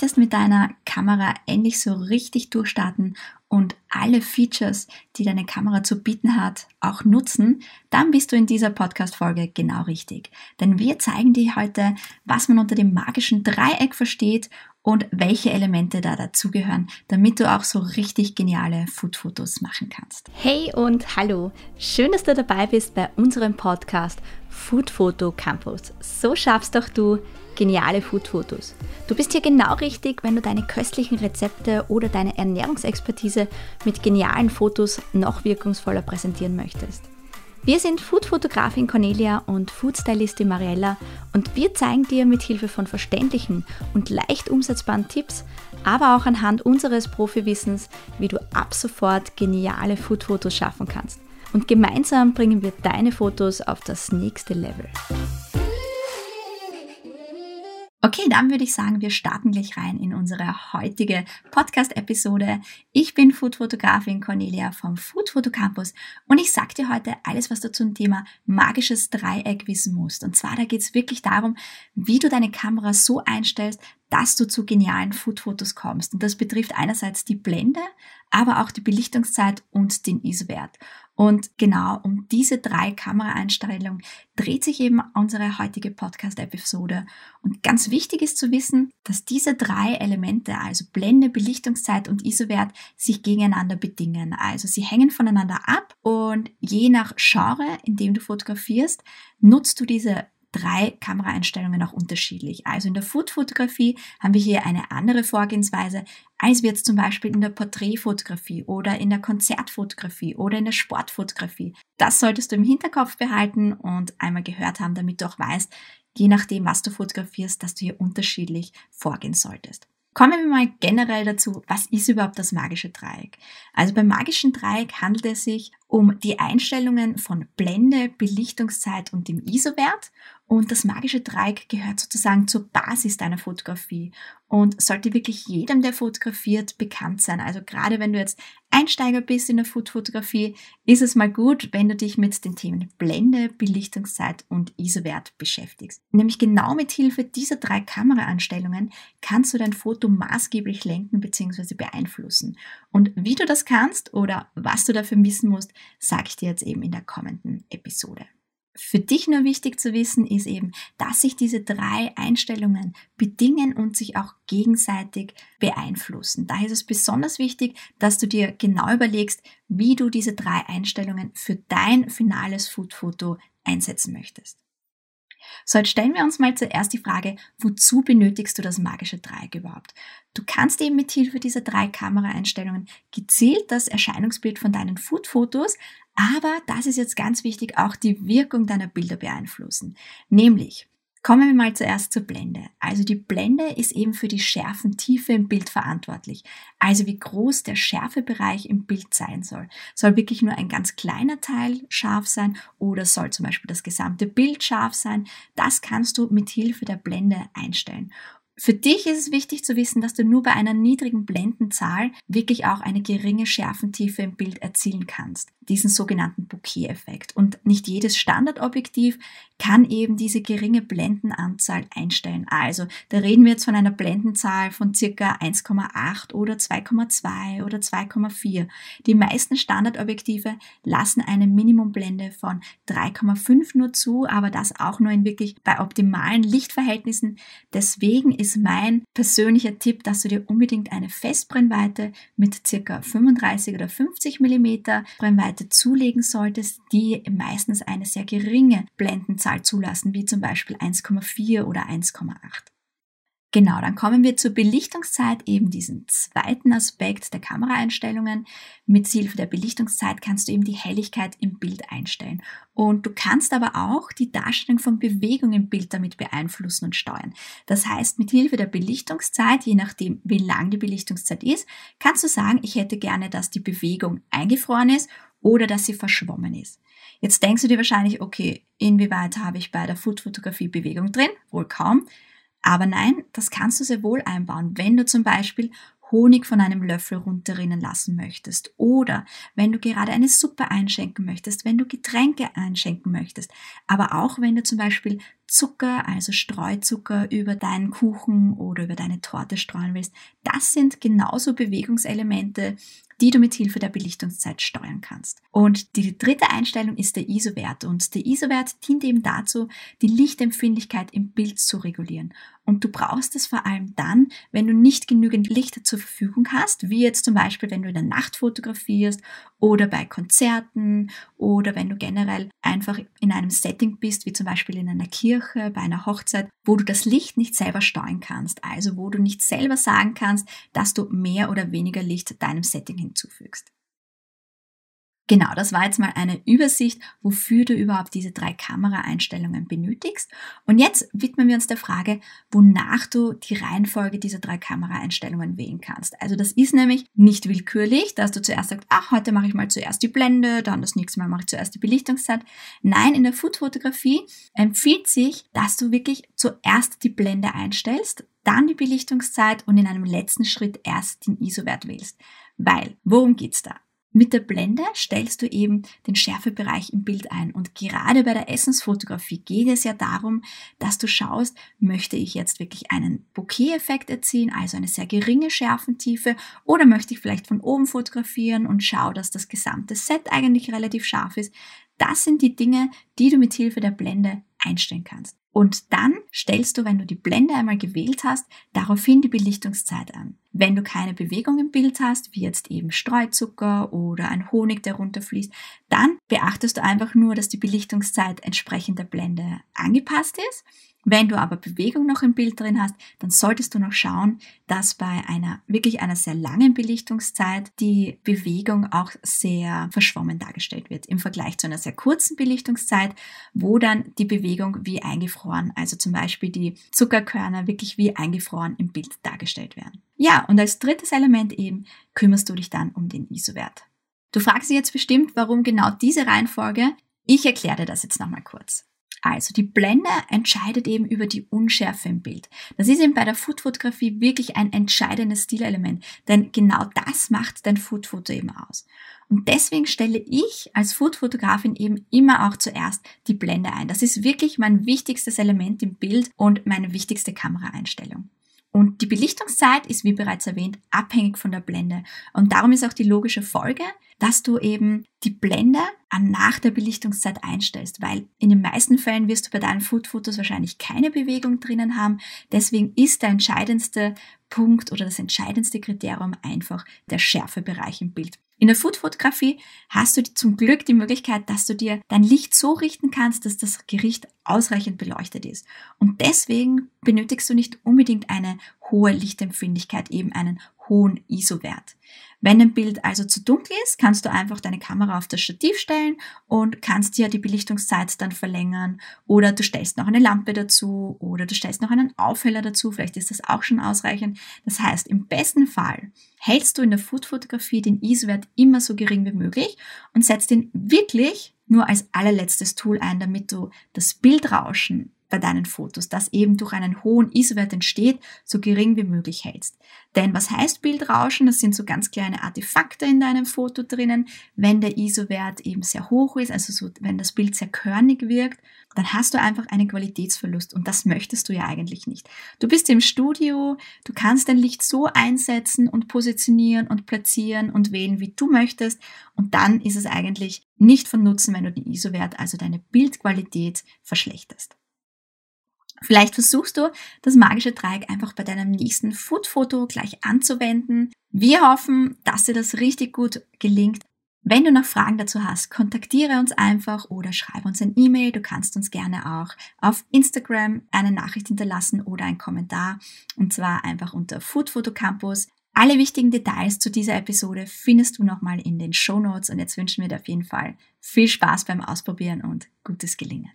möchtest mit deiner Kamera endlich so richtig durchstarten und alle Features, die deine Kamera zu bieten hat, auch nutzen, dann bist du in dieser Podcast-Folge genau richtig. Denn wir zeigen dir heute, was man unter dem magischen Dreieck versteht und welche Elemente da dazugehören, damit du auch so richtig geniale Food-Fotos machen kannst. Hey und hallo! Schön, dass du dabei bist bei unserem Podcast Food Photo Campus. So schaffst doch du geniale Food-Fotos. Du bist hier genau richtig, wenn du deine köstlichen Rezepte oder deine Ernährungsexpertise mit genialen Fotos noch wirkungsvoller präsentieren möchtest. Wir sind Food-Fotografin Cornelia und Food-Stylistin Mariella und wir zeigen dir mit Hilfe von verständlichen und leicht umsetzbaren Tipps, aber auch anhand unseres Profiwissens, wie du ab sofort geniale Food-Fotos schaffen kannst. Und gemeinsam bringen wir deine Fotos auf das nächste Level. Okay, dann würde ich sagen, wir starten gleich rein in unsere heutige Podcast-Episode. Ich bin Food-Fotografin Cornelia vom Food Photo Campus und ich sage dir heute alles, was du zum Thema magisches Dreieck wissen musst. Und zwar, da geht es wirklich darum, wie du deine Kamera so einstellst, dass du zu genialen Food-Fotos kommst. Und das betrifft einerseits die Blende, aber auch die Belichtungszeit und den ISO-Wert. Und genau um diese drei Kameraeinstellungen dreht sich eben unsere heutige Podcast-Episode. Und ganz wichtig ist zu wissen, dass diese drei Elemente, also Blende, Belichtungszeit und ISO-Wert, sich gegeneinander bedingen. Also sie hängen voneinander ab und je nach Genre, in dem du fotografierst, nutzt du diese drei Kameraeinstellungen auch unterschiedlich. Also in der Food-Fotografie haben wir hier eine andere Vorgehensweise, als wir jetzt zum Beispiel in der Porträtfotografie oder in der Konzertfotografie oder in der Sportfotografie. Das solltest du im Hinterkopf behalten und einmal gehört haben, damit du auch weißt, je nachdem, was du fotografierst, dass du hier unterschiedlich vorgehen solltest. Kommen wir mal generell dazu, was ist überhaupt das magische Dreieck? Also beim magischen Dreieck handelt es sich um die Einstellungen von Blende, Belichtungszeit und dem ISO-Wert und das magische Dreieck gehört sozusagen zur Basis deiner Fotografie und sollte wirklich jedem, der fotografiert, bekannt sein. Also gerade wenn du jetzt Einsteiger bist in der Food-Fotografie, ist es mal gut, wenn du dich mit den Themen Blende, Belichtungszeit und ISO-Wert beschäftigst. Nämlich genau mit Hilfe dieser drei Kameraanstellungen kannst du dein Foto maßgeblich lenken bzw. beeinflussen. Und wie du das kannst oder was du dafür wissen musst, sage ich dir jetzt eben in der kommenden Episode. Für dich nur wichtig zu wissen ist eben, dass sich diese drei Einstellungen bedingen und sich auch gegenseitig beeinflussen. Daher ist es besonders wichtig, dass du dir genau überlegst, wie du diese drei Einstellungen für dein finales Food-Foto einsetzen möchtest. So, jetzt stellen wir uns mal zuerst die Frage, wozu benötigst du das magische Dreieck überhaupt? Du kannst eben mit Hilfe dieser drei Kameraeinstellungen gezielt das Erscheinungsbild von deinen Food-Fotos, aber das ist jetzt ganz wichtig, auch die Wirkung deiner Bilder beeinflussen. Nämlich, Kommen wir mal zuerst zur Blende. Also die Blende ist eben für die Schärfentiefe im Bild verantwortlich. Also wie groß der Schärfebereich im Bild sein soll. Soll wirklich nur ein ganz kleiner Teil scharf sein oder soll zum Beispiel das gesamte Bild scharf sein? Das kannst du mit Hilfe der Blende einstellen. Für dich ist es wichtig zu wissen, dass du nur bei einer niedrigen Blendenzahl wirklich auch eine geringe Schärfentiefe im Bild erzielen kannst. Diesen sogenannten Bokeh-Effekt. Und nicht jedes Standardobjektiv kann eben diese geringe Blendenanzahl einstellen. Also da reden wir jetzt von einer Blendenzahl von circa 1,8 oder 2,2 oder 2,4. Die meisten Standardobjektive lassen eine Minimumblende von 3,5 nur zu, aber das auch nur in wirklich bei optimalen Lichtverhältnissen. Deswegen ist mein persönlicher Tipp, dass du dir unbedingt eine Festbrennweite mit circa 35 oder 50 mm Brennweite zulegen solltest, die meistens eine sehr geringe Blendenzahl Zahl zulassen, wie zum Beispiel 1,4 oder 1,8. Genau, dann kommen wir zur Belichtungszeit, eben diesen zweiten Aspekt der Kameraeinstellungen. Mit Hilfe der Belichtungszeit kannst du eben die Helligkeit im Bild einstellen. Und du kannst aber auch die Darstellung von Bewegung im Bild damit beeinflussen und steuern. Das heißt, mit Hilfe der Belichtungszeit, je nachdem wie lang die Belichtungszeit ist, kannst du sagen, ich hätte gerne, dass die Bewegung eingefroren ist oder dass sie verschwommen ist. Jetzt denkst du dir wahrscheinlich, okay, inwieweit habe ich bei der Food-Fotografie Bewegung drin? Wohl kaum. Aber nein, das kannst du sehr wohl einbauen, wenn du zum Beispiel Honig von einem Löffel runterrinnen lassen möchtest oder wenn du gerade eine Suppe einschenken möchtest, wenn du Getränke einschenken möchtest, aber auch wenn du zum Beispiel Zucker, also Streuzucker über deinen Kuchen oder über deine Torte streuen willst. Das sind genauso Bewegungselemente, die du mit Hilfe der Belichtungszeit steuern kannst. Und die dritte Einstellung ist der ISO-Wert. Und der ISO-Wert dient eben dazu, die Lichtempfindlichkeit im Bild zu regulieren. Und du brauchst es vor allem dann, wenn du nicht genügend Licht zur Verfügung hast, wie jetzt zum Beispiel, wenn du in der Nacht fotografierst oder bei Konzerten oder wenn du generell einfach in einem Setting bist, wie zum Beispiel in einer Kirche, bei einer Hochzeit, wo du das Licht nicht selber steuern kannst. Also wo du nicht selber sagen kannst, dass du mehr oder weniger Licht deinem Setting hinzufügst. Genau, das war jetzt mal eine Übersicht, wofür du überhaupt diese drei Kameraeinstellungen benötigst. Und jetzt widmen wir uns der Frage, wonach du die Reihenfolge dieser drei Kameraeinstellungen wählen kannst. Also das ist nämlich nicht willkürlich, dass du zuerst sagst, ach, heute mache ich mal zuerst die Blende, dann das nächste Mal mache ich zuerst die Belichtungszeit. Nein, in der Foodfotografie empfiehlt sich, dass du wirklich zuerst die Blende einstellst, dann die Belichtungszeit und in einem letzten Schritt erst den ISO-Wert wählst. Weil, worum geht's da? Mit der Blende stellst du eben den Schärfebereich im Bild ein. Und gerade bei der Essensfotografie geht es ja darum, dass du schaust, möchte ich jetzt wirklich einen Bokeh-Effekt erzielen, also eine sehr geringe Schärfentiefe, oder möchte ich vielleicht von oben fotografieren und schau, dass das gesamte Set eigentlich relativ scharf ist. Das sind die Dinge, die du mit Hilfe der Blende einstellen kannst. Und dann stellst du, wenn du die Blende einmal gewählt hast, daraufhin die Belichtungszeit an. Wenn du keine Bewegung im Bild hast, wie jetzt eben Streuzucker oder ein Honig, der runterfließt, dann beachtest du einfach nur, dass die Belichtungszeit entsprechend der Blende angepasst ist wenn du aber Bewegung noch im Bild drin hast, dann solltest du noch schauen, dass bei einer wirklich einer sehr langen Belichtungszeit die Bewegung auch sehr verschwommen dargestellt wird im Vergleich zu einer sehr kurzen Belichtungszeit, wo dann die Bewegung wie eingefroren, also zum Beispiel die Zuckerkörner wirklich wie eingefroren im Bild dargestellt werden. Ja, und als drittes Element eben kümmerst du dich dann um den ISO-Wert. Du fragst dich jetzt bestimmt, warum genau diese Reihenfolge. Ich erkläre dir das jetzt nochmal kurz. Also die Blende entscheidet eben über die Unschärfe im Bild. Das ist eben bei der Foodfotografie wirklich ein entscheidendes Stilelement, denn genau das macht dein Foodfoto eben aus. Und deswegen stelle ich als Foodfotografin eben immer auch zuerst die Blende ein. Das ist wirklich mein wichtigstes Element im Bild und meine wichtigste Kameraeinstellung. Und die Belichtungszeit ist, wie bereits erwähnt, abhängig von der Blende. Und darum ist auch die logische Folge, dass du eben die Blende nach der Belichtungszeit einstellst, weil in den meisten Fällen wirst du bei deinen Foodfotos wahrscheinlich keine Bewegung drinnen haben. Deswegen ist der entscheidendste Punkt oder das entscheidendste Kriterium einfach der Schärfebereich im Bild. In der Foodfotografie hast du zum Glück die Möglichkeit, dass du dir dein Licht so richten kannst, dass das Gericht ausreichend beleuchtet ist. Und deswegen benötigst du nicht unbedingt eine hohe Lichtempfindlichkeit, eben einen hohen ISO-Wert. Wenn ein Bild also zu dunkel ist, kannst du einfach deine Kamera auf das Stativ stellen und kannst dir die Belichtungszeit dann verlängern oder du stellst noch eine Lampe dazu oder du stellst noch einen Aufheller dazu, vielleicht ist das auch schon ausreichend. Das heißt, im besten Fall hältst du in der Foodfotografie den ISO-Wert immer so gering wie möglich und setzt ihn wirklich nur als allerletztes Tool ein, damit du das Bildrauschen bei deinen Fotos, das eben durch einen hohen ISO-Wert entsteht, so gering wie möglich hältst. Denn was heißt Bildrauschen? Das sind so ganz kleine Artefakte in deinem Foto drinnen. Wenn der ISO-Wert eben sehr hoch ist, also so, wenn das Bild sehr körnig wirkt, dann hast du einfach einen Qualitätsverlust und das möchtest du ja eigentlich nicht. Du bist im Studio, du kannst dein Licht so einsetzen und positionieren und platzieren und wählen, wie du möchtest und dann ist es eigentlich nicht von Nutzen, wenn du den ISO-Wert, also deine Bildqualität verschlechterst. Vielleicht versuchst du, das magische Dreieck einfach bei deinem nächsten Food-Foto gleich anzuwenden. Wir hoffen, dass dir das richtig gut gelingt. Wenn du noch Fragen dazu hast, kontaktiere uns einfach oder schreibe uns ein E-Mail. Du kannst uns gerne auch auf Instagram eine Nachricht hinterlassen oder einen Kommentar. Und zwar einfach unter Food Photo Campus. Alle wichtigen Details zu dieser Episode findest du nochmal in den Show Notes und jetzt wünschen wir dir auf jeden Fall viel Spaß beim Ausprobieren und gutes Gelingen.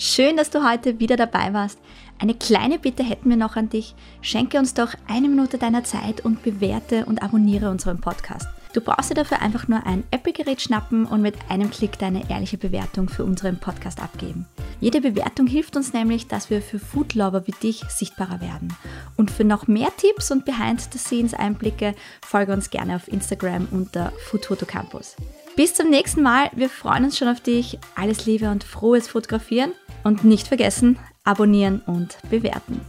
Schön, dass du heute wieder dabei warst. Eine kleine Bitte hätten wir noch an dich. Schenke uns doch eine Minute deiner Zeit und bewerte und abonniere unseren Podcast. Du brauchst dir dafür einfach nur ein Apple-Gerät schnappen und mit einem Klick deine ehrliche Bewertung für unseren Podcast abgeben. Jede Bewertung hilft uns nämlich, dass wir für Foodlover wie dich sichtbarer werden. Und für noch mehr Tipps und Behind-the-Scenes-Einblicke folge uns gerne auf Instagram unter Food Campus. Bis zum nächsten Mal. Wir freuen uns schon auf dich. Alles Liebe und frohes Fotografieren. Und nicht vergessen, abonnieren und bewerten.